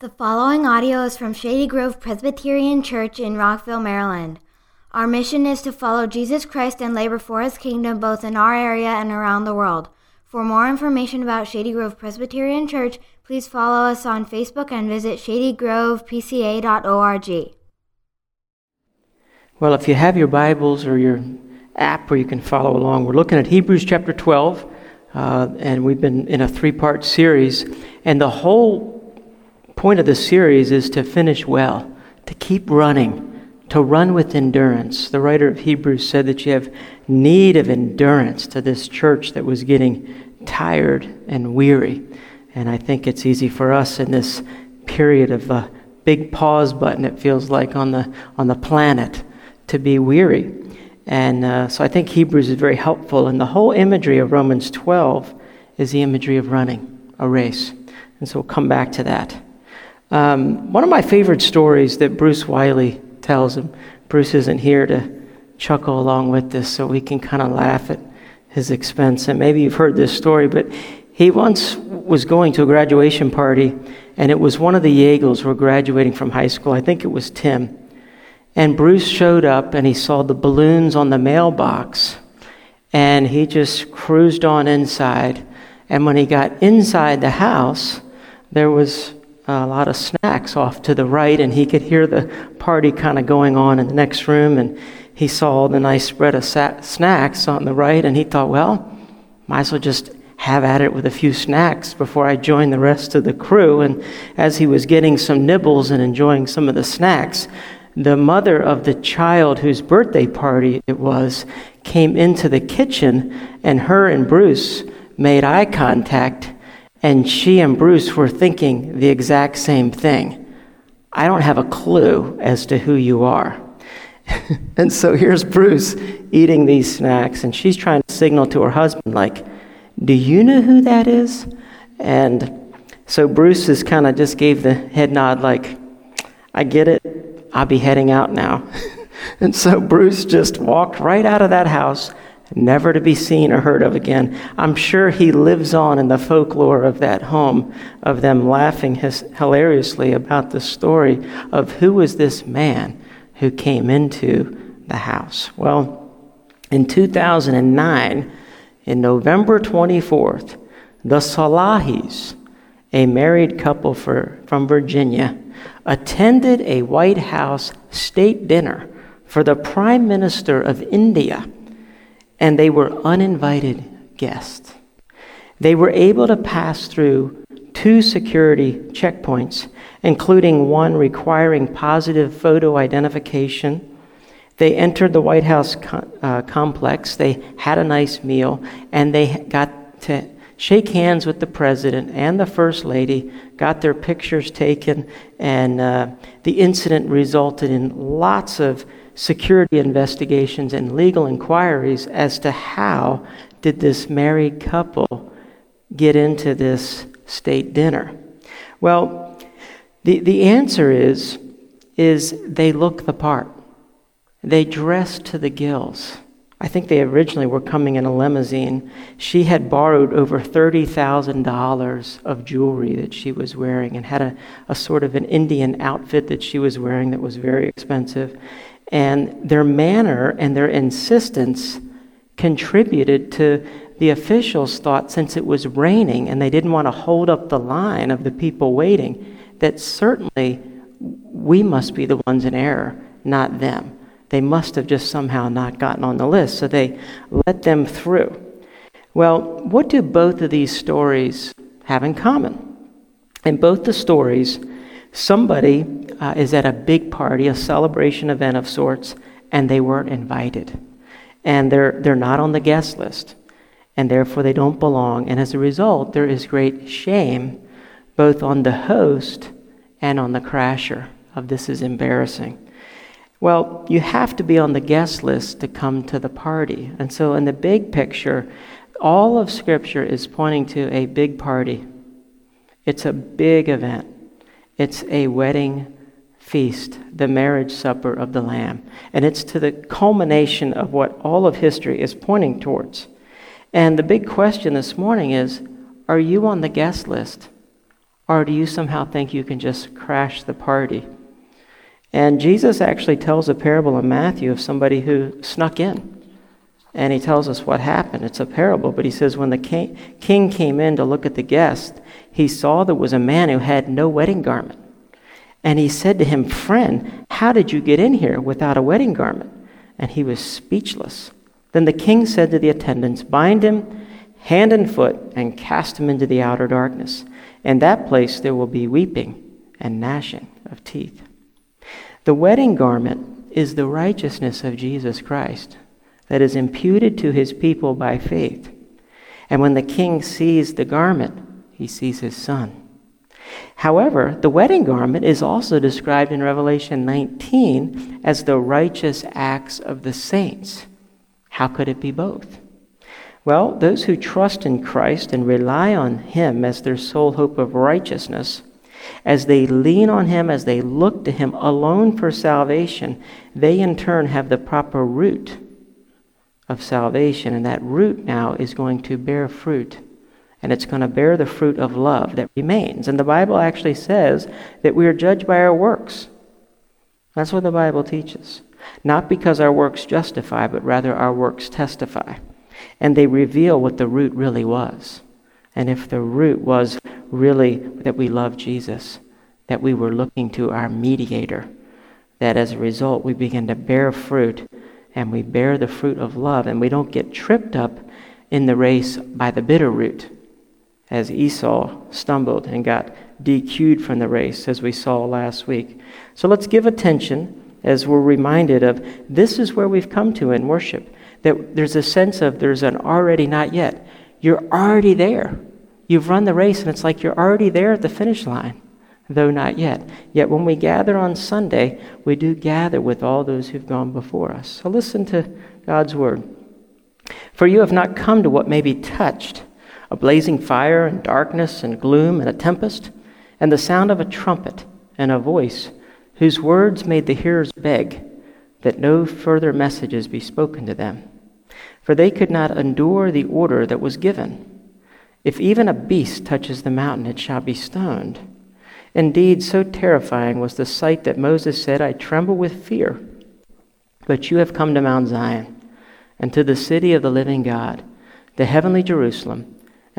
The following audio is from Shady Grove Presbyterian Church in Rockville, Maryland. Our mission is to follow Jesus Christ and labor for his kingdom both in our area and around the world. For more information about Shady Grove Presbyterian Church, please follow us on Facebook and visit shadygrovepca.org. Well, if you have your Bibles or your app where you can follow along, we're looking at Hebrews chapter 12, uh, and we've been in a three part series. And the whole point of this series is to finish well, to keep running, to run with endurance. The writer of Hebrews said that you have need of endurance to this church that was getting tired and weary. And I think it's easy for us in this period of the big pause button, it feels like, on the, on the planet to be weary. And uh, so I think Hebrews is very helpful. And the whole imagery of Romans 12 is the imagery of running a race. And so we'll come back to that. Um, one of my favorite stories that Bruce Wiley tells him, Bruce isn't here to chuckle along with this, so we can kind of laugh at his expense. And maybe you've heard this story, but he once was going to a graduation party, and it was one of the Yagels who were graduating from high school. I think it was Tim. And Bruce showed up, and he saw the balloons on the mailbox, and he just cruised on inside. And when he got inside the house, there was a lot of snacks off to the right, and he could hear the party kind of going on in the next room. And he saw the nice spread of sa- snacks on the right, and he thought, well, might as well just have at it with a few snacks before I join the rest of the crew. And as he was getting some nibbles and enjoying some of the snacks, the mother of the child whose birthday party it was came into the kitchen, and her and Bruce made eye contact and she and Bruce were thinking the exact same thing. I don't have a clue as to who you are. and so here's Bruce eating these snacks, and she's trying to signal to her husband, like, Do you know who that is? And so Bruce is kind of just gave the head nod, like, I get it. I'll be heading out now. and so Bruce just walked right out of that house never to be seen or heard of again. I'm sure he lives on in the folklore of that home, of them laughing his, hilariously about the story of who was this man who came into the house. Well, in 2009, in November 24th, the Salahis, a married couple for, from Virginia, attended a White House state dinner for the Prime Minister of India and they were uninvited guests. They were able to pass through two security checkpoints, including one requiring positive photo identification. They entered the White House co- uh, complex, they had a nice meal, and they got to shake hands with the president and the first lady, got their pictures taken, and uh, the incident resulted in lots of security investigations and legal inquiries as to how did this married couple get into this state dinner. Well, the, the answer is, is they look the part. They dress to the gills. I think they originally were coming in a limousine. She had borrowed over $30,000 of jewelry that she was wearing and had a, a sort of an Indian outfit that she was wearing that was very expensive. And their manner and their insistence contributed to the officials thought since it was raining and they didn't want to hold up the line of the people waiting, that certainly we must be the ones in error, not them. They must have just somehow not gotten on the list, so they let them through. Well, what do both of these stories have in common? In both the stories, somebody uh, is at a big party, a celebration event of sorts, and they weren't invited. And they're, they're not on the guest list, and therefore they don't belong. And as a result, there is great shame both on the host and on the crasher of this is embarrassing. Well, you have to be on the guest list to come to the party. And so, in the big picture, all of Scripture is pointing to a big party. It's a big event. It's a wedding feast, the marriage supper of the Lamb. And it's to the culmination of what all of history is pointing towards. And the big question this morning is are you on the guest list? Or do you somehow think you can just crash the party? And Jesus actually tells a parable in Matthew of somebody who snuck in. And he tells us what happened. It's a parable, but he says when the king, came in to look at the guest, he saw there was a man who had no wedding garment. And he said to him, Friend, how did you get in here without a wedding garment? And he was speechless. Then the king said to the attendants, Bind him hand and foot and cast him into the outer darkness. In that place there will be weeping and gnashing of teeth. The wedding garment is the righteousness of Jesus Christ that is imputed to his people by faith. And when the king sees the garment, he sees his son. However, the wedding garment is also described in Revelation 19 as the righteous acts of the saints. How could it be both? Well, those who trust in Christ and rely on Him as their sole hope of righteousness, as they lean on Him, as they look to Him alone for salvation, they in turn have the proper root of salvation. And that root now is going to bear fruit. And it's going to bear the fruit of love that remains. And the Bible actually says that we are judged by our works. That's what the Bible teaches. Not because our works justify, but rather our works testify. And they reveal what the root really was. And if the root was really that we love Jesus, that we were looking to our mediator, that as a result we begin to bear fruit and we bear the fruit of love and we don't get tripped up in the race by the bitter root as Esau stumbled and got DQ'd from the race as we saw last week. So let's give attention as we're reminded of this is where we've come to in worship. That there's a sense of there's an already not yet. You're already there. You've run the race and it's like you're already there at the finish line though not yet. Yet when we gather on Sunday, we do gather with all those who've gone before us. So listen to God's word. For you have not come to what may be touched a blazing fire and darkness and gloom and a tempest, and the sound of a trumpet and a voice whose words made the hearers beg that no further messages be spoken to them. For they could not endure the order that was given. If even a beast touches the mountain, it shall be stoned. Indeed, so terrifying was the sight that Moses said, I tremble with fear. But you have come to Mount Zion, and to the city of the living God, the heavenly Jerusalem,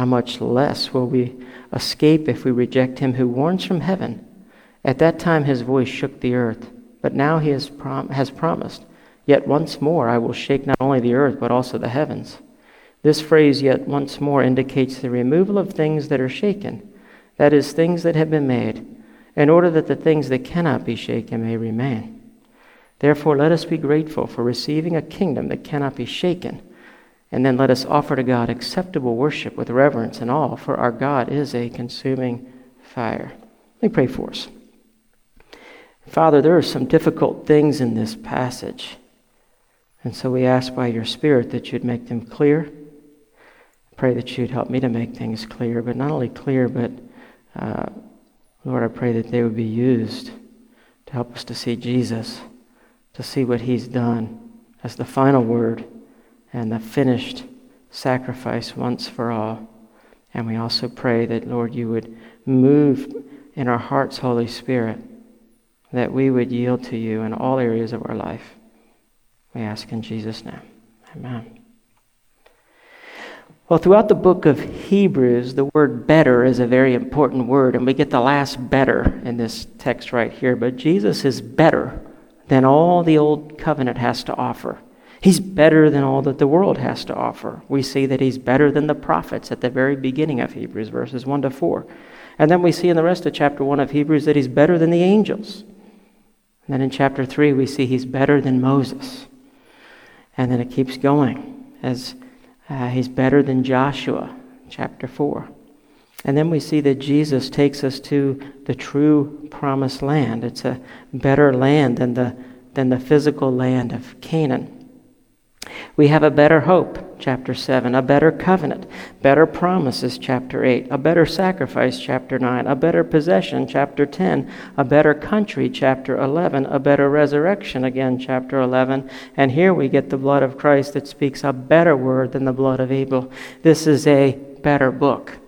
how much less will we escape if we reject him who warns from heaven? At that time his voice shook the earth, but now he has, prom- has promised, Yet once more I will shake not only the earth, but also the heavens. This phrase, yet once more, indicates the removal of things that are shaken, that is, things that have been made in order that the things that cannot be shaken may remain. Therefore, let us be grateful for receiving a kingdom that cannot be shaken. And then let us offer to God acceptable worship with reverence and awe, for our God is a consuming fire. Let me pray for us. Father, there are some difficult things in this passage. And so we ask by your Spirit that you'd make them clear. Pray that you'd help me to make things clear, but not only clear, but uh, Lord, I pray that they would be used to help us to see Jesus, to see what he's done as the final word and the finished sacrifice once for all. And we also pray that, Lord, you would move in our hearts, Holy Spirit, that we would yield to you in all areas of our life. We ask in Jesus' name. Amen. Well, throughout the book of Hebrews, the word better is a very important word, and we get the last better in this text right here. But Jesus is better than all the old covenant has to offer. He's better than all that the world has to offer. We see that he's better than the prophets at the very beginning of Hebrews, verses 1 to 4. And then we see in the rest of chapter 1 of Hebrews that he's better than the angels. And then in chapter 3, we see he's better than Moses. And then it keeps going as uh, he's better than Joshua, chapter 4. And then we see that Jesus takes us to the true promised land. It's a better land than the, than the physical land of Canaan. We have a better hope, chapter 7, a better covenant, better promises, chapter 8, a better sacrifice, chapter 9, a better possession, chapter 10, a better country, chapter 11, a better resurrection, again, chapter 11. And here we get the blood of Christ that speaks a better word than the blood of Abel. This is a better book.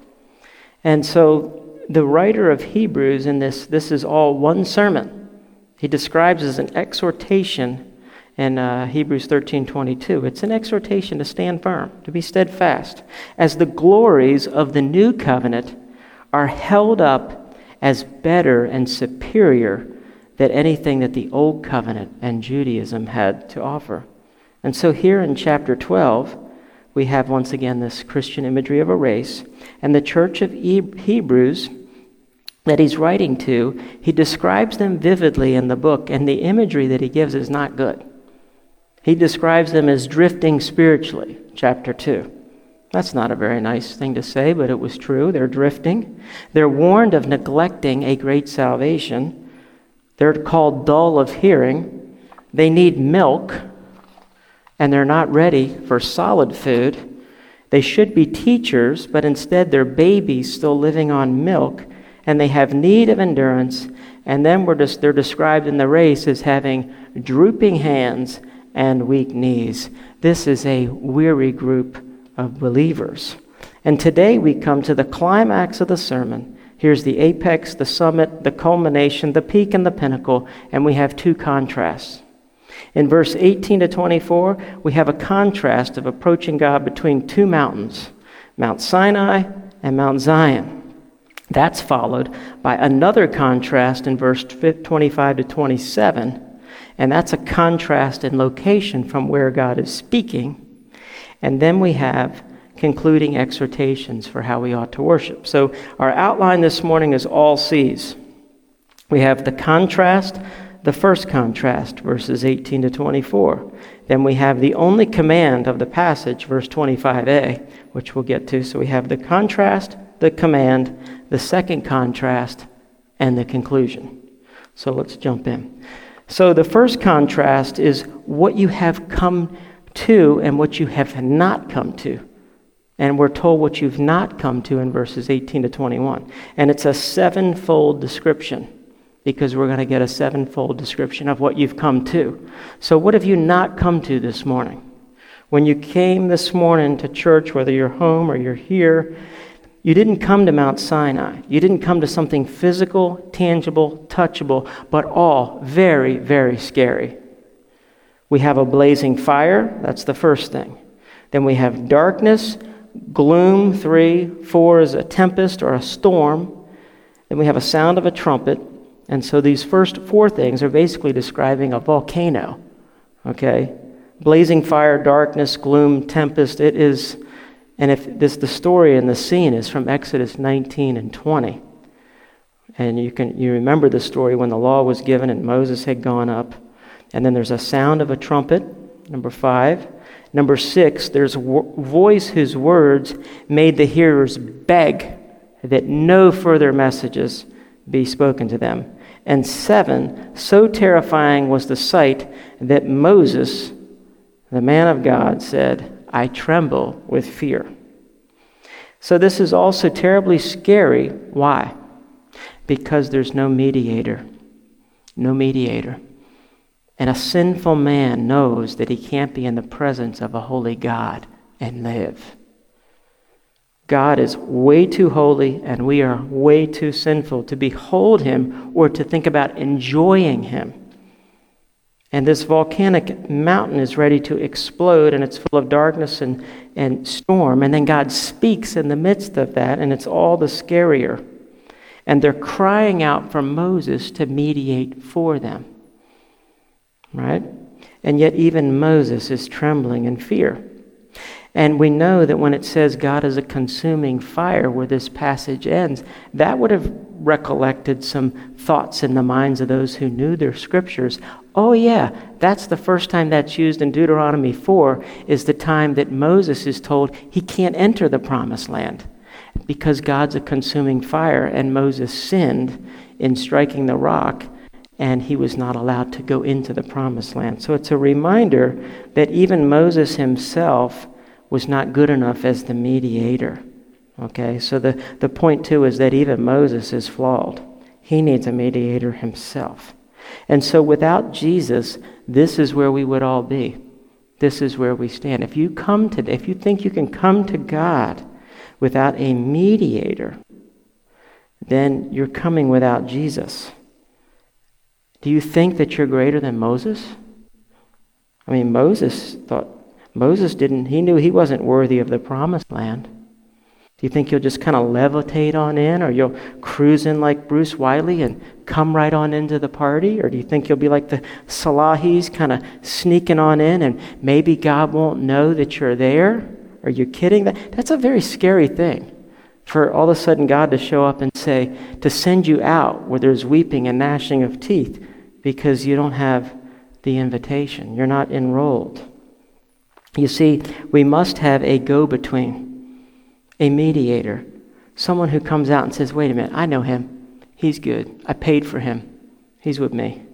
And so the writer of Hebrews in this, this is all one sermon. He describes as an exhortation in uh, Hebrews 13:22. It's an exhortation to stand firm, to be steadfast, as the glories of the new covenant are held up as better and superior than anything that the old covenant and Judaism had to offer. And so here in chapter 12, we have once again this Christian imagery of a race, and the church of Hebrews that he's writing to, he describes them vividly in the book, and the imagery that he gives is not good. He describes them as drifting spiritually, chapter 2. That's not a very nice thing to say, but it was true. They're drifting. They're warned of neglecting a great salvation. They're called dull of hearing. They need milk, and they're not ready for solid food. They should be teachers, but instead they're babies still living on milk, and they have need of endurance. And then just, they're described in the race as having drooping hands and weak knees. This is a weary group of believers. And today we come to the climax of the sermon. Here's the apex, the summit, the culmination, the peak, and the pinnacle, and we have two contrasts. In verse 18 to 24, we have a contrast of approaching God between two mountains Mount Sinai and Mount Zion. That's followed by another contrast in verse 25 to 27 and that's a contrast in location from where God is speaking. And then we have concluding exhortations for how we ought to worship. So our outline this morning is all C's. We have the contrast, the first contrast, verses 18 to 24. Then we have the only command of the passage, verse 25a, which we'll get to. So we have the contrast, the command, the second contrast, and the conclusion. So let's jump in. So the first contrast is what you have come to and what you have not come to. And we're told what you've not come to in verses 18 to 21. And it's a sevenfold description because we're going to get a sevenfold description of what you've come to. So, what have you not come to this morning? When you came this morning to church, whether you're home or you're here, you didn't come to Mount Sinai. You didn't come to something physical, tangible, touchable, but all very, very scary. We have a blazing fire. That's the first thing. Then we have darkness, gloom, three. Four is a tempest or a storm. Then we have a sound of a trumpet. And so these first four things are basically describing a volcano. Okay? Blazing fire, darkness, gloom, tempest. It is and if this the story and the scene is from Exodus 19 and 20. And you can you remember the story when the law was given and Moses had gone up. And then there's a sound of a trumpet, number 5. Number 6, there's a voice whose words made the hearers beg that no further messages be spoken to them. And 7, so terrifying was the sight that Moses, the man of God, said, I tremble with fear. So, this is also terribly scary. Why? Because there's no mediator. No mediator. And a sinful man knows that he can't be in the presence of a holy God and live. God is way too holy, and we are way too sinful to behold him or to think about enjoying him. And this volcanic mountain is ready to explode, and it's full of darkness and, and storm. And then God speaks in the midst of that, and it's all the scarier. And they're crying out for Moses to mediate for them. Right? And yet, even Moses is trembling in fear. And we know that when it says God is a consuming fire, where this passage ends, that would have recollected some thoughts in the minds of those who knew their scriptures. Oh, yeah, that's the first time that's used in Deuteronomy 4, is the time that Moses is told he can't enter the promised land. because God's a consuming fire, and Moses sinned in striking the rock, and he was not allowed to go into the promised land. So it's a reminder that even Moses himself was not good enough as the mediator. Okay, so the, the point too is that even Moses is flawed. He needs a mediator himself. And so without Jesus, this is where we would all be. This is where we stand. If you come to if you think you can come to God without a mediator, then you're coming without Jesus. Do you think that you're greater than Moses? I mean, Moses thought, Moses didn't, he knew he wasn't worthy of the promised land. Do you think you'll just kind of levitate on in, or you'll cruise in like Bruce Wiley and come right on into the party? Or do you think you'll be like the Salahis, kind of sneaking on in, and maybe God won't know that you're there? Are you kidding? That, that's a very scary thing for all of a sudden God to show up and say, to send you out where there's weeping and gnashing of teeth because you don't have the invitation. You're not enrolled. You see, we must have a go between a mediator, someone who comes out and says, Wait a minute, I know him. He's good. I paid for him. He's with me.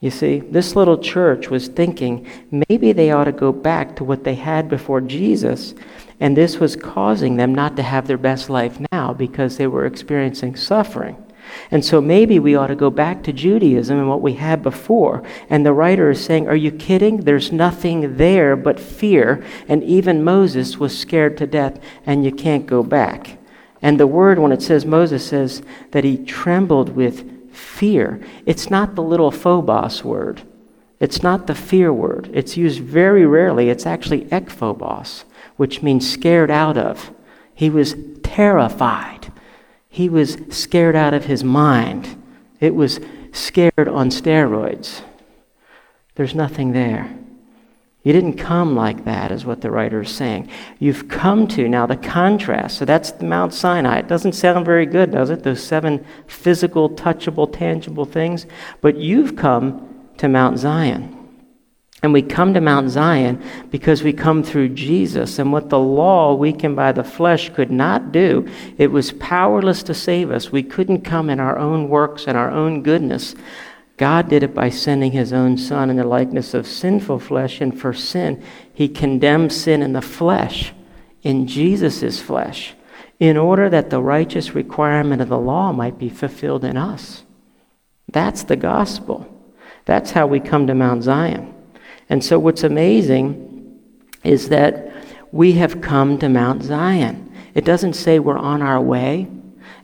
You see, this little church was thinking maybe they ought to go back to what they had before Jesus, and this was causing them not to have their best life now because they were experiencing suffering. And so maybe we ought to go back to Judaism and what we had before. And the writer is saying, Are you kidding? There's nothing there but fear. And even Moses was scared to death, and you can't go back. And the word, when it says Moses says that he trembled with fear, it's not the little phobos word. It's not the fear word. It's used very rarely. It's actually ekphobos, which means scared out of. He was terrified. He was scared out of his mind. It was scared on steroids. There's nothing there. You didn't come like that, is what the writer is saying. You've come to, now the contrast. So that's Mount Sinai. It doesn't sound very good, does it? Those seven physical, touchable, tangible things. But you've come to Mount Zion. And we come to Mount Zion because we come through Jesus. And what the law, weakened by the flesh, could not do, it was powerless to save us. We couldn't come in our own works and our own goodness. God did it by sending his own Son in the likeness of sinful flesh. And for sin, he condemned sin in the flesh, in Jesus' flesh, in order that the righteous requirement of the law might be fulfilled in us. That's the gospel. That's how we come to Mount Zion. And so, what's amazing is that we have come to Mount Zion. It doesn't say we're on our way.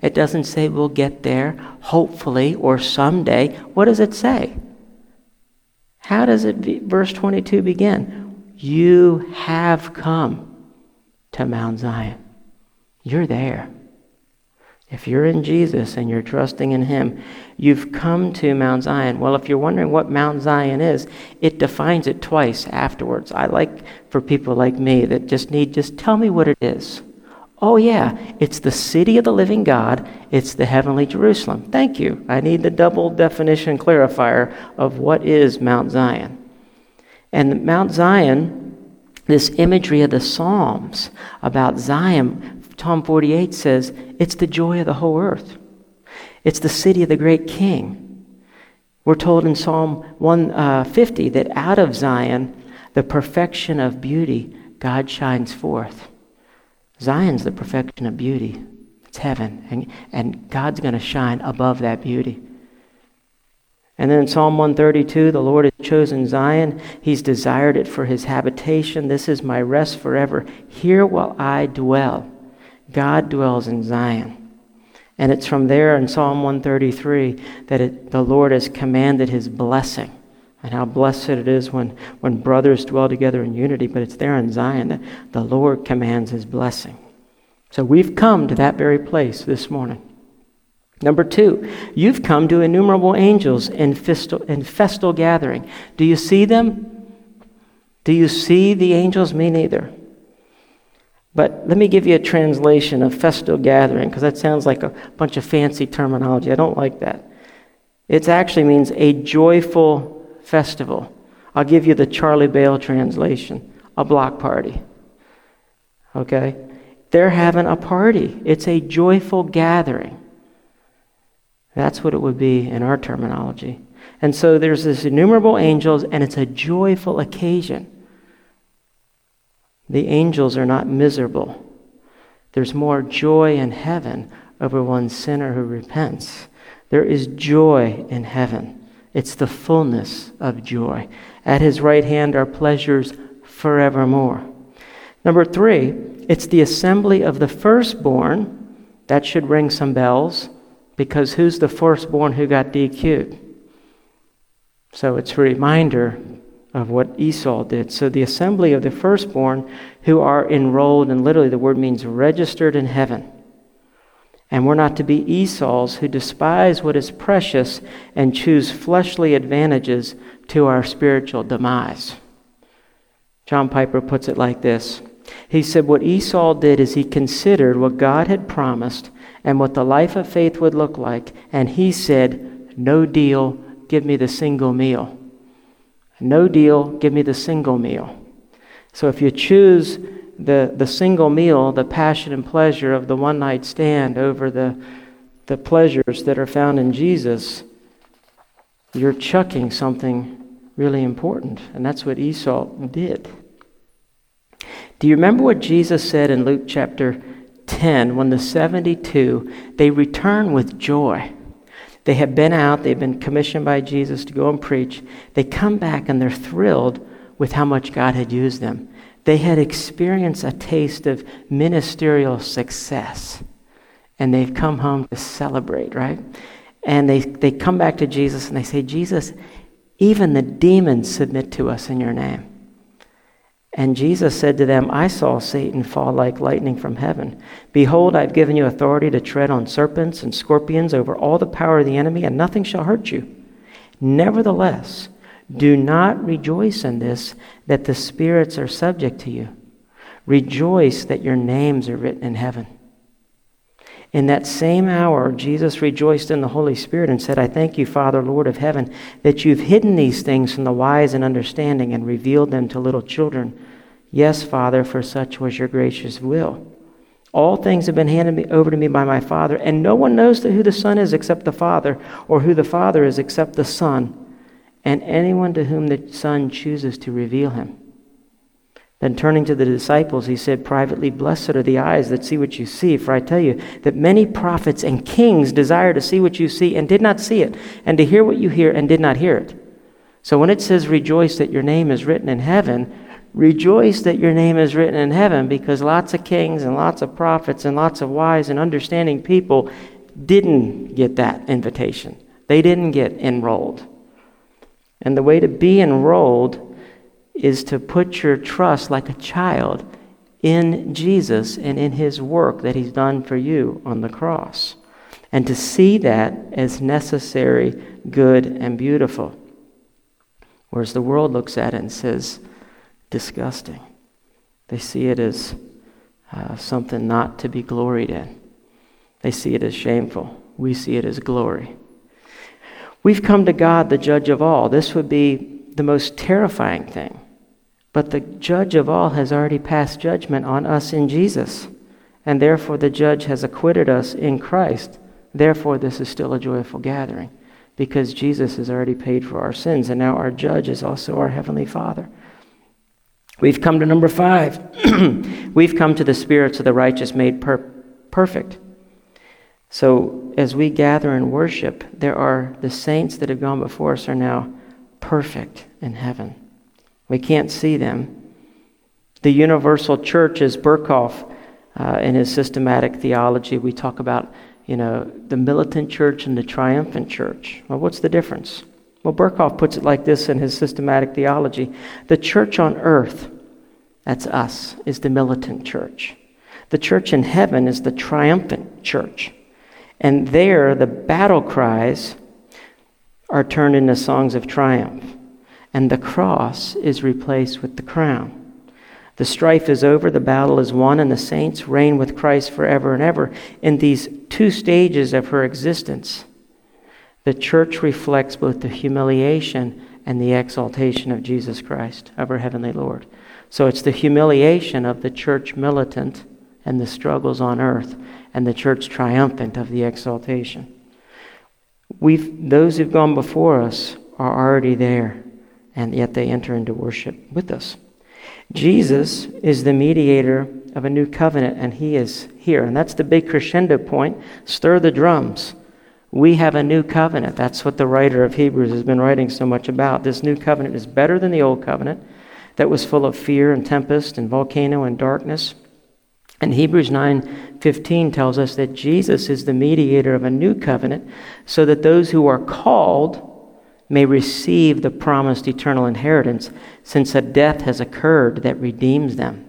It doesn't say we'll get there, hopefully, or someday. What does it say? How does it, be, verse 22 begin? You have come to Mount Zion. You're there. If you're in Jesus and you're trusting in Him, you've come to Mount Zion. Well, if you're wondering what Mount Zion is, it defines it twice afterwards. I like for people like me that just need, just tell me what it is. Oh, yeah, it's the city of the living God, it's the heavenly Jerusalem. Thank you. I need the double definition clarifier of what is Mount Zion. And Mount Zion, this imagery of the Psalms about Zion Psalm 48 says, it's the joy of the whole earth. It's the city of the great king. We're told in Psalm 150 uh, that out of Zion, the perfection of beauty, God shines forth. Zion's the perfection of beauty. It's heaven. And, and God's going to shine above that beauty. And then in Psalm 132, the Lord has chosen Zion. He's desired it for his habitation. This is my rest forever. Here will I dwell. God dwells in Zion. And it's from there in Psalm 133 that it, the Lord has commanded his blessing. And how blessed it is when, when brothers dwell together in unity. But it's there in Zion that the Lord commands his blessing. So we've come to that very place this morning. Number two, you've come to innumerable angels in festal, in festal gathering. Do you see them? Do you see the angels? Me neither. But let me give you a translation of festal gathering, because that sounds like a bunch of fancy terminology. I don't like that. It actually means a joyful festival. I'll give you the Charlie Bale translation a block party. Okay? They're having a party, it's a joyful gathering. That's what it would be in our terminology. And so there's this innumerable angels, and it's a joyful occasion. The angels are not miserable. There's more joy in heaven over one sinner who repents. There is joy in heaven. It's the fullness of joy. At his right hand are pleasures forevermore. Number three, it's the assembly of the firstborn. That should ring some bells because who's the firstborn who got DQ'd? So it's a reminder of what Esau did. So the assembly of the firstborn who are enrolled, and literally the word means registered in heaven. And we're not to be Esau's who despise what is precious and choose fleshly advantages to our spiritual demise. John Piper puts it like this He said, What Esau did is he considered what God had promised and what the life of faith would look like, and he said, No deal, give me the single meal. No deal, give me the single meal. So if you choose the, the single meal, the passion and pleasure of the one night stand over the, the pleasures that are found in Jesus, you're chucking something really important. And that's what Esau did. Do you remember what Jesus said in Luke chapter 10 when the 72 they return with joy? They have been out, they've been commissioned by Jesus to go and preach. They come back and they're thrilled with how much God had used them. They had experienced a taste of ministerial success. And they've come home to celebrate, right? And they, they come back to Jesus and they say, Jesus, even the demons submit to us in your name. And Jesus said to them, I saw Satan fall like lightning from heaven. Behold, I've given you authority to tread on serpents and scorpions over all the power of the enemy, and nothing shall hurt you. Nevertheless, do not rejoice in this, that the spirits are subject to you. Rejoice that your names are written in heaven. In that same hour, Jesus rejoiced in the Holy Spirit and said, I thank you, Father, Lord of heaven, that you've hidden these things from the wise and understanding and revealed them to little children. Yes, Father, for such was your gracious will. All things have been handed over to me by my Father, and no one knows who the Son is except the Father, or who the Father is except the Son and anyone to whom the Son chooses to reveal him. Then turning to the disciples, he said privately, Blessed are the eyes that see what you see, for I tell you that many prophets and kings desire to see what you see and did not see it, and to hear what you hear and did not hear it. So when it says, Rejoice that your name is written in heaven, rejoice that your name is written in heaven, because lots of kings and lots of prophets and lots of wise and understanding people didn't get that invitation. They didn't get enrolled. And the way to be enrolled is to put your trust like a child in Jesus and in his work that he's done for you on the cross. And to see that as necessary, good, and beautiful. Whereas the world looks at it and says, disgusting. They see it as uh, something not to be gloried in. They see it as shameful. We see it as glory. We've come to God, the judge of all. This would be the most terrifying thing. But the judge of all has already passed judgment on us in Jesus. And therefore, the judge has acquitted us in Christ. Therefore, this is still a joyful gathering because Jesus has already paid for our sins. And now our judge is also our Heavenly Father. We've come to number five. We've come to the spirits of the righteous made per- perfect. So as we gather and worship, there are the saints that have gone before us are now perfect in heaven. We can't see them. The universal church is Berkhof uh, in his systematic theology. We talk about, you know, the militant church and the triumphant church. Well, what's the difference? Well, Berkhof puts it like this in his systematic theology The church on earth, that's us, is the militant church. The church in heaven is the triumphant church. And there, the battle cries are turned into songs of triumph, and the cross is replaced with the crown. The strife is over, the battle is won, and the saints reign with Christ forever and ever. In these two stages of her existence, the church reflects both the humiliation and the exaltation of Jesus Christ, of our heavenly Lord. So it's the humiliation of the church militant and the struggles on earth and the church triumphant of the exaltation. We've, those who've gone before us are already there, and yet they enter into worship with us. Jesus is the mediator of a new covenant, and he is here. And that's the big crescendo point. Stir the drums. We have a new covenant. That's what the writer of Hebrews has been writing so much about. This new covenant is better than the old covenant that was full of fear and tempest and volcano and darkness. And Hebrews 9:15 tells us that Jesus is the mediator of a new covenant so that those who are called may receive the promised eternal inheritance since a death has occurred that redeems them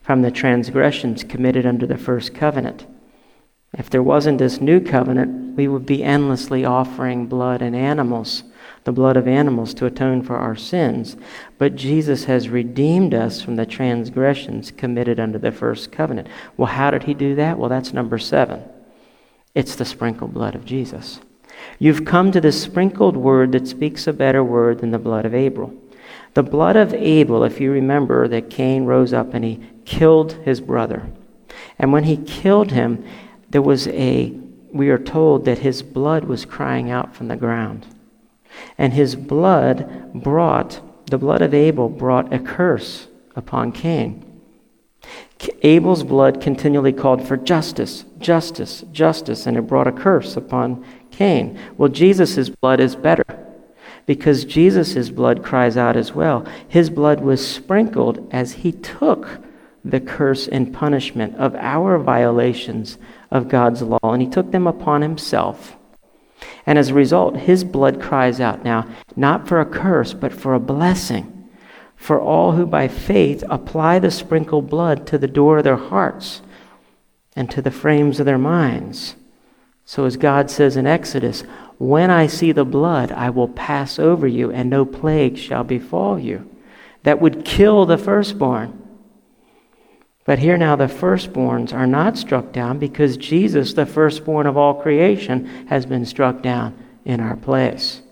from the transgressions committed under the first covenant. If there wasn't this new covenant, we would be endlessly offering blood and animals, the blood of animals, to atone for our sins. But Jesus has redeemed us from the transgressions committed under the first covenant. Well, how did he do that? Well, that's number seven. It's the sprinkled blood of Jesus. You've come to the sprinkled word that speaks a better word than the blood of Abel. The blood of Abel, if you remember that Cain rose up and he killed his brother. And when he killed him, there was a, we are told that his blood was crying out from the ground. And his blood brought, the blood of Abel brought a curse upon Cain. Abel's blood continually called for justice, justice, justice, and it brought a curse upon Cain. Well, Jesus' blood is better because Jesus' blood cries out as well. His blood was sprinkled as he took the curse and punishment of our violations of God's law, and he took them upon himself. And as a result, his blood cries out now, not for a curse, but for a blessing for all who by faith apply the sprinkled blood to the door of their hearts and to the frames of their minds. So, as God says in Exodus, when I see the blood, I will pass over you, and no plague shall befall you. That would kill the firstborn. But here now, the firstborns are not struck down because Jesus, the firstborn of all creation, has been struck down in our place.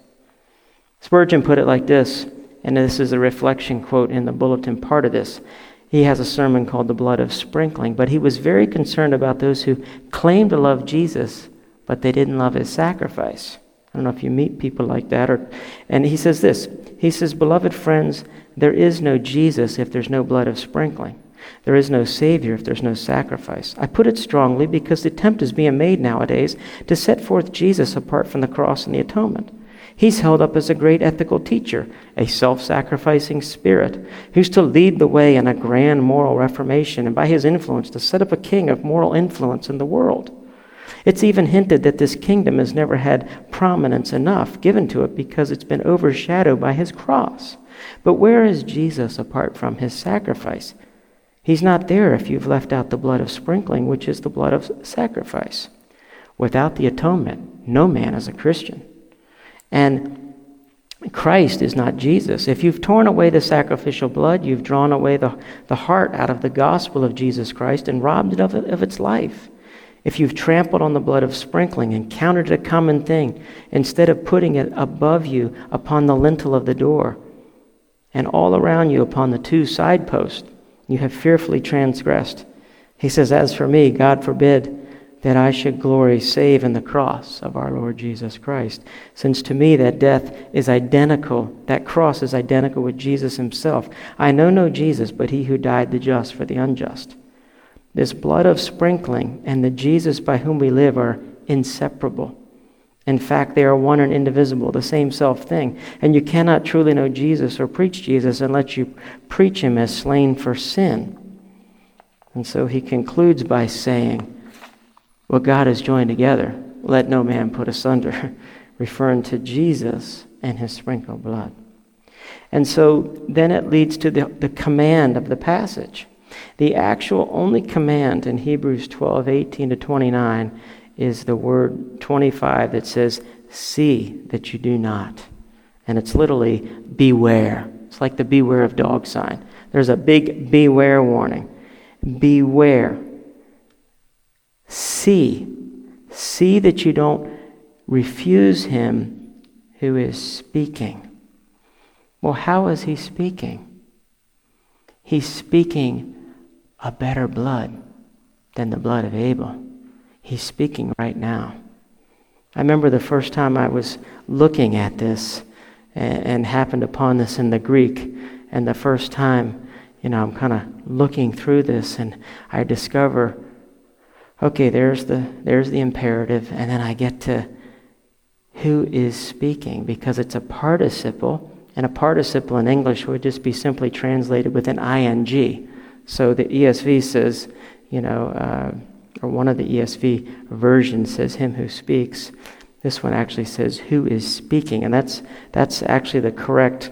Spurgeon put it like this, and this is a reflection quote in the bulletin part of this. He has a sermon called The Blood of Sprinkling, but he was very concerned about those who claim to love Jesus, but they didn't love his sacrifice. I don't know if you meet people like that. Or, and he says this He says, Beloved friends, there is no Jesus if there's no blood of sprinkling. There is no Savior if there's no sacrifice. I put it strongly because the attempt is being made nowadays to set forth Jesus apart from the cross and the atonement. He's held up as a great ethical teacher, a self sacrificing spirit, who's to lead the way in a grand moral reformation and by his influence to set up a king of moral influence in the world. It's even hinted that this kingdom has never had prominence enough given to it because it's been overshadowed by his cross. But where is Jesus apart from his sacrifice? He's not there if you've left out the blood of sprinkling, which is the blood of sacrifice. Without the atonement, no man is a Christian. And Christ is not Jesus. If you've torn away the sacrificial blood, you've drawn away the, the heart out of the gospel of Jesus Christ and robbed it of, of its life. If you've trampled on the blood of sprinkling and counted it a common thing, instead of putting it above you upon the lintel of the door, and all around you upon the two side posts, you have fearfully transgressed. He says, As for me, God forbid that I should glory save in the cross of our Lord Jesus Christ. Since to me that death is identical, that cross is identical with Jesus himself. I know no Jesus, but he who died the just for the unjust. This blood of sprinkling and the Jesus by whom we live are inseparable. In fact, they are one and indivisible, the same self thing. And you cannot truly know Jesus or preach Jesus unless you preach him as slain for sin. And so he concludes by saying, What God has joined together, let no man put asunder, referring to Jesus and his sprinkled blood. And so then it leads to the, the command of the passage. The actual only command in Hebrews 12, 18 to 29 is the word 25 that says, See that you do not. And it's literally beware. It's like the beware of dog sign. There's a big beware warning. Beware. See. See that you don't refuse him who is speaking. Well, how is he speaking? He's speaking a better blood. than the blood of Abel. He's speaking right now. I remember the first time I was looking at this and, and happened upon this in the Greek, and the first time, you know, I'm kind of looking through this and I discover, okay, there's the there's the imperative, and then I get to who is speaking because it's a participle, and a participle in English would just be simply translated with an ing. So the ESV says, you know, uh, or one of the ESV versions says, Him who speaks. This one actually says, Who is speaking? And that's, that's actually the correct.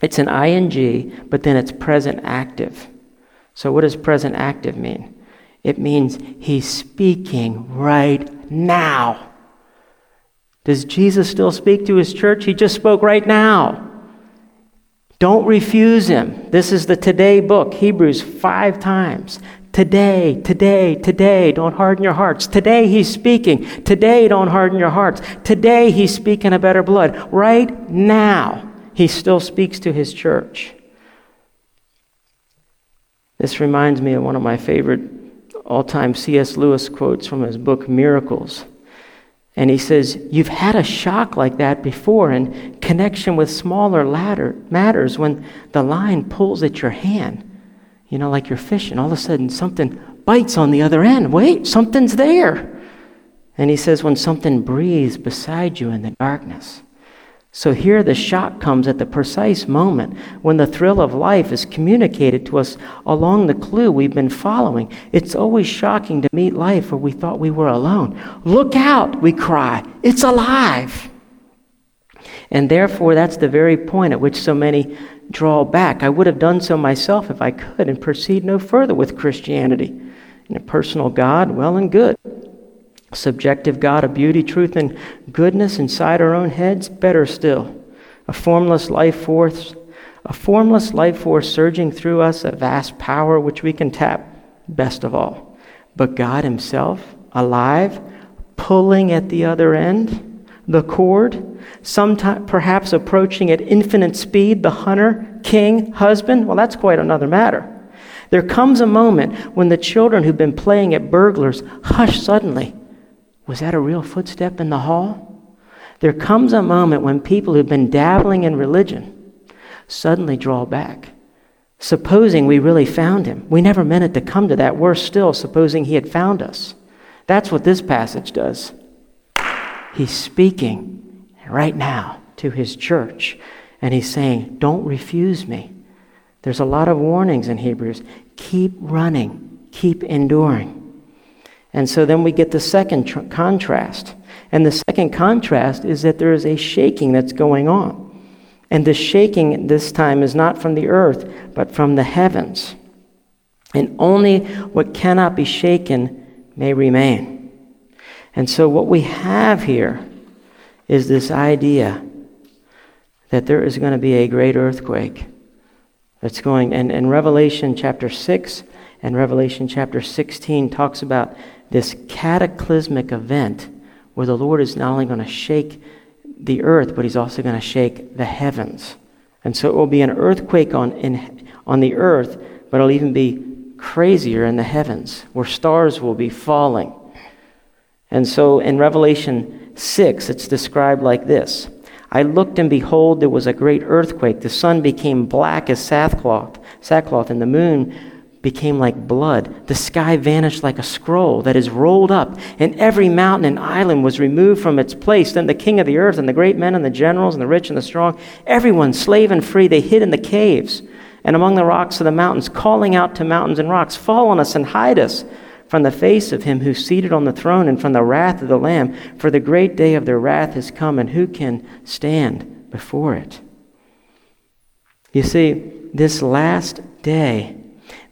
It's an ing, but then it's present active. So, what does present active mean? It means He's speaking right now. Does Jesus still speak to His church? He just spoke right now. Don't refuse him. This is the today book, Hebrews, five times. Today, today, today, don't harden your hearts. Today he's speaking. Today, don't harden your hearts. Today he's speaking a better blood. Right now, he still speaks to his church. This reminds me of one of my favorite all time C.S. Lewis quotes from his book Miracles. And he says, You've had a shock like that before in connection with smaller ladder, matters when the line pulls at your hand you know, like you're fishing. All of a sudden, something bites on the other end. Wait, something's there. And he says, when something breathes beside you in the darkness. So here the shock comes at the precise moment when the thrill of life is communicated to us along the clue we've been following. It's always shocking to meet life where we thought we were alone. Look out, we cry. It's alive. And therefore, that's the very point at which so many draw back. I would have done so myself if I could and proceed no further with Christianity. And a personal God, well and good. Subjective God of beauty, truth, and goodness inside our own heads, better still. A formless life force, a formless life force surging through us, a vast power which we can tap, best of all. But God Himself, alive, pulling at the other end the cord, sometime, perhaps approaching at infinite speed the hunter, king, husband. Well, that's quite another matter. There comes a moment when the children who've been playing at burglars hush suddenly. Was that a real footstep in the hall? There comes a moment when people who've been dabbling in religion suddenly draw back. Supposing we really found him. We never meant it to come to that. Worse still, supposing he had found us. That's what this passage does. He's speaking right now to his church, and he's saying, Don't refuse me. There's a lot of warnings in Hebrews. Keep running, keep enduring. And so then we get the second tr- contrast. And the second contrast is that there is a shaking that's going on. And the shaking this time is not from the earth, but from the heavens. And only what cannot be shaken may remain. And so, what we have here is this idea that there is going to be a great earthquake that's going, and, and Revelation chapter 6 and Revelation chapter 16 talks about this cataclysmic event where the Lord is not only going to shake the earth, but he's also going to shake the heavens. And so it will be an earthquake on, in, on the earth, but it'll even be crazier in the heavens, where stars will be falling and so in Revelation 6, it's described like this I looked, and behold, there was a great earthquake. The sun became black as sackcloth, sackcloth, and the moon became like blood. The sky vanished like a scroll that is rolled up, and every mountain and island was removed from its place. Then the king of the earth, and the great men, and the generals, and the rich, and the strong, everyone, slave and free, they hid in the caves and among the rocks of the mountains, calling out to mountains and rocks, Fall on us and hide us from the face of him who's seated on the throne and from the wrath of the Lamb, for the great day of their wrath has come, and who can stand before it? You see, this last day,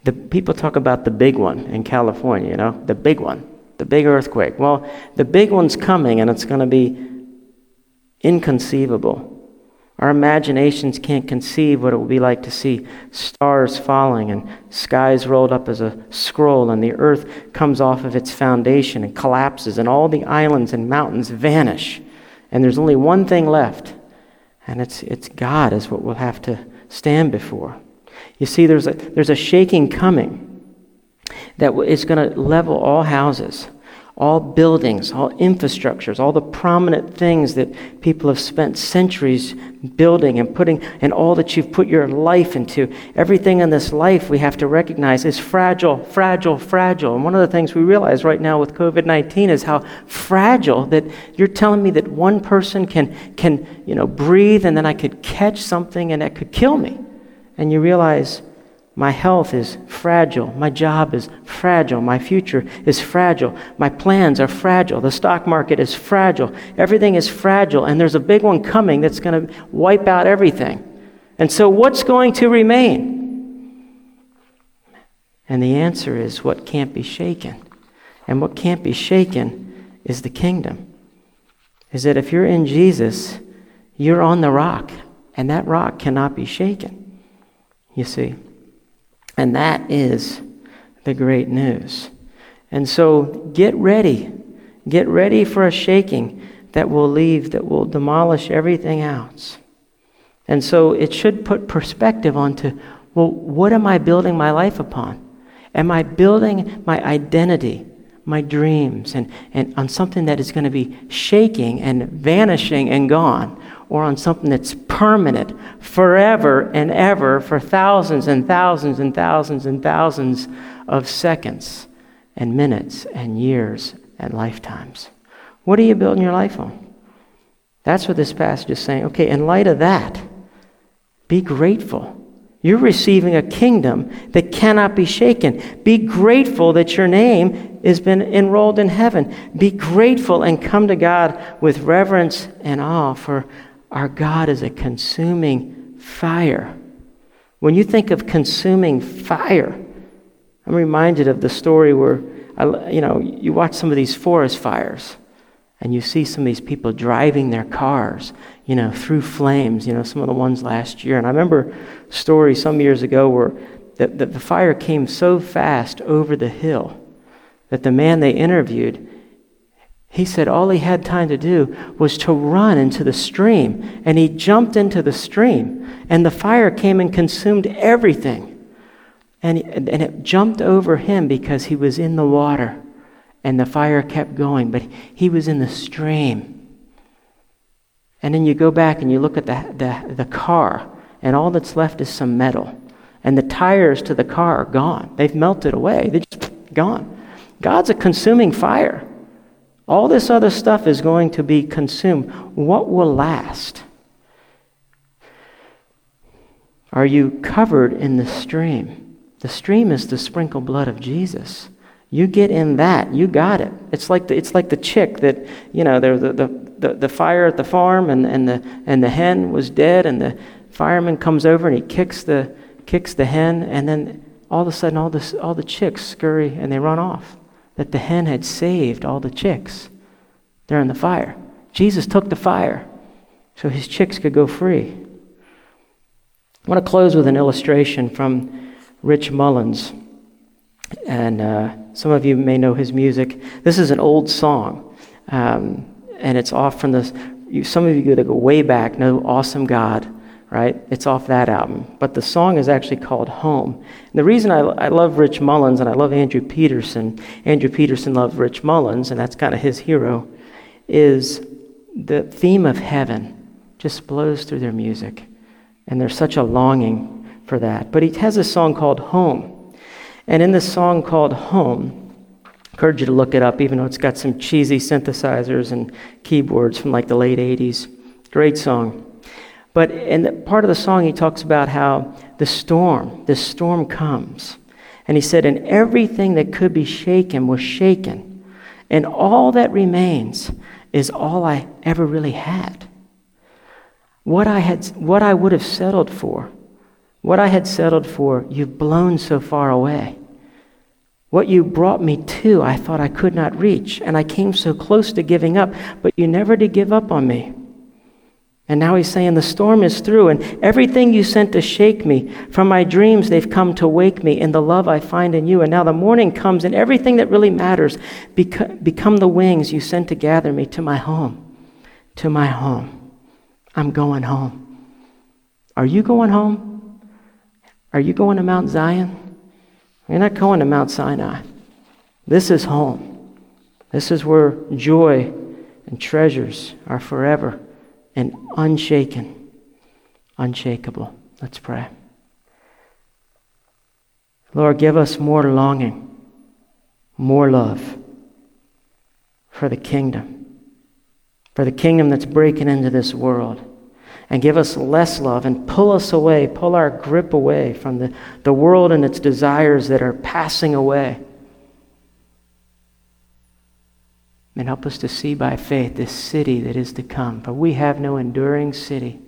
the people talk about the big one in California, you know, the big one, the big earthquake. Well, the big one's coming, and it's going to be inconceivable. Our imaginations can't conceive what it will be like to see stars falling and skies rolled up as a scroll, and the earth comes off of its foundation and collapses, and all the islands and mountains vanish. And there's only one thing left, and it's, it's God, is what we'll have to stand before. You see, there's a, there's a shaking coming. that is going to level all houses all buildings, all infrastructures, all the prominent things that people have spent centuries building and putting, and all that you've put your life into. Everything in this life we have to recognize is fragile, fragile, fragile. And one of the things we realize right now with COVID 19 is how fragile that you're telling me that one person can, can you know, breathe and then I could catch something and that could kill me. And you realize my health is fragile. My job is fragile. My future is fragile. My plans are fragile. The stock market is fragile. Everything is fragile. And there's a big one coming that's going to wipe out everything. And so, what's going to remain? And the answer is what can't be shaken. And what can't be shaken is the kingdom. Is that if you're in Jesus, you're on the rock, and that rock cannot be shaken. You see. And that is the great news. And so get ready. Get ready for a shaking that will leave, that will demolish everything else. And so it should put perspective onto well, what am I building my life upon? Am I building my identity, my dreams, and, and on something that is going to be shaking and vanishing and gone? Or on something that's permanent forever and ever for thousands and thousands and thousands and thousands of seconds and minutes and years and lifetimes. What are you building your life on? That's what this passage is saying. Okay, in light of that, be grateful. You're receiving a kingdom that cannot be shaken. Be grateful that your name has been enrolled in heaven. Be grateful and come to God with reverence and awe for our God is a consuming fire. When you think of consuming fire, I'm reminded of the story where, you know, you watch some of these forest fires and you see some of these people driving their cars, you know, through flames, you know, some of the ones last year. And I remember a story some years ago where the, the, the fire came so fast over the hill that the man they interviewed, he said all he had time to do was to run into the stream. And he jumped into the stream, and the fire came and consumed everything. And, and it jumped over him because he was in the water, and the fire kept going, but he was in the stream. And then you go back and you look at the, the, the car, and all that's left is some metal. And the tires to the car are gone. They've melted away, they're just gone. God's a consuming fire. All this other stuff is going to be consumed. What will last? Are you covered in the stream? The stream is the sprinkled blood of Jesus. You get in that, you got it. It's like the, it's like the chick that, you know, the, the, the, the fire at the farm and, and, the, and the hen was dead, and the fireman comes over and he kicks the, kicks the hen, and then all of a sudden all, this, all the chicks scurry and they run off that the hen had saved all the chicks. They're in the fire. Jesus took the fire so his chicks could go free. I want to close with an illustration from Rich Mullins. And uh, some of you may know his music. This is an old song, um, and it's off from. You, some of you that go way back know Awesome God right? It's off that album. But the song is actually called Home. And the reason I, I love Rich Mullins and I love Andrew Peterson, Andrew Peterson loved Rich Mullins, and that's kind of his hero, is the theme of heaven just blows through their music. And there's such a longing for that. But he has a song called Home. And in this song called Home, I encourage you to look it up, even though it's got some cheesy synthesizers and keyboards from like the late 80s. Great song. But in part of the song, he talks about how the storm, the storm comes. And he said, and everything that could be shaken was shaken. And all that remains is all I ever really had. What I, had, what I would have settled for, what I had settled for, you've blown so far away. What you brought me to, I thought I could not reach, and I came so close to giving up, but you never did give up on me. And now he's saying, The storm is through, and everything you sent to shake me, from my dreams, they've come to wake me in the love I find in you. And now the morning comes, and everything that really matters become the wings you sent to gather me to my home. To my home. I'm going home. Are you going home? Are you going to Mount Zion? You're not going to Mount Sinai. This is home. This is where joy and treasures are forever and unshaken, unshakable. Let's pray. Lord, give us more longing, more love for the kingdom, for the kingdom that's breaking into this world. And give us less love and pull us away, pull our grip away from the, the world and its desires that are passing away. And help us to see by faith this city that is to come. For we have no enduring city,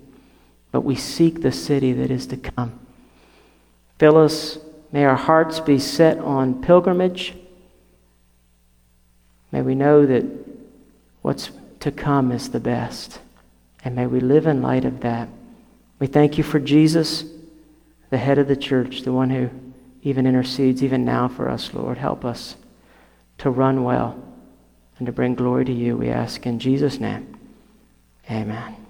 but we seek the city that is to come. Fill us May our hearts be set on pilgrimage. May we know that what's to come is the best. And may we live in light of that. We thank you for Jesus, the head of the church, the one who even intercedes even now for us, Lord. Help us to run well and to bring glory to you, we ask in Jesus' name. Amen.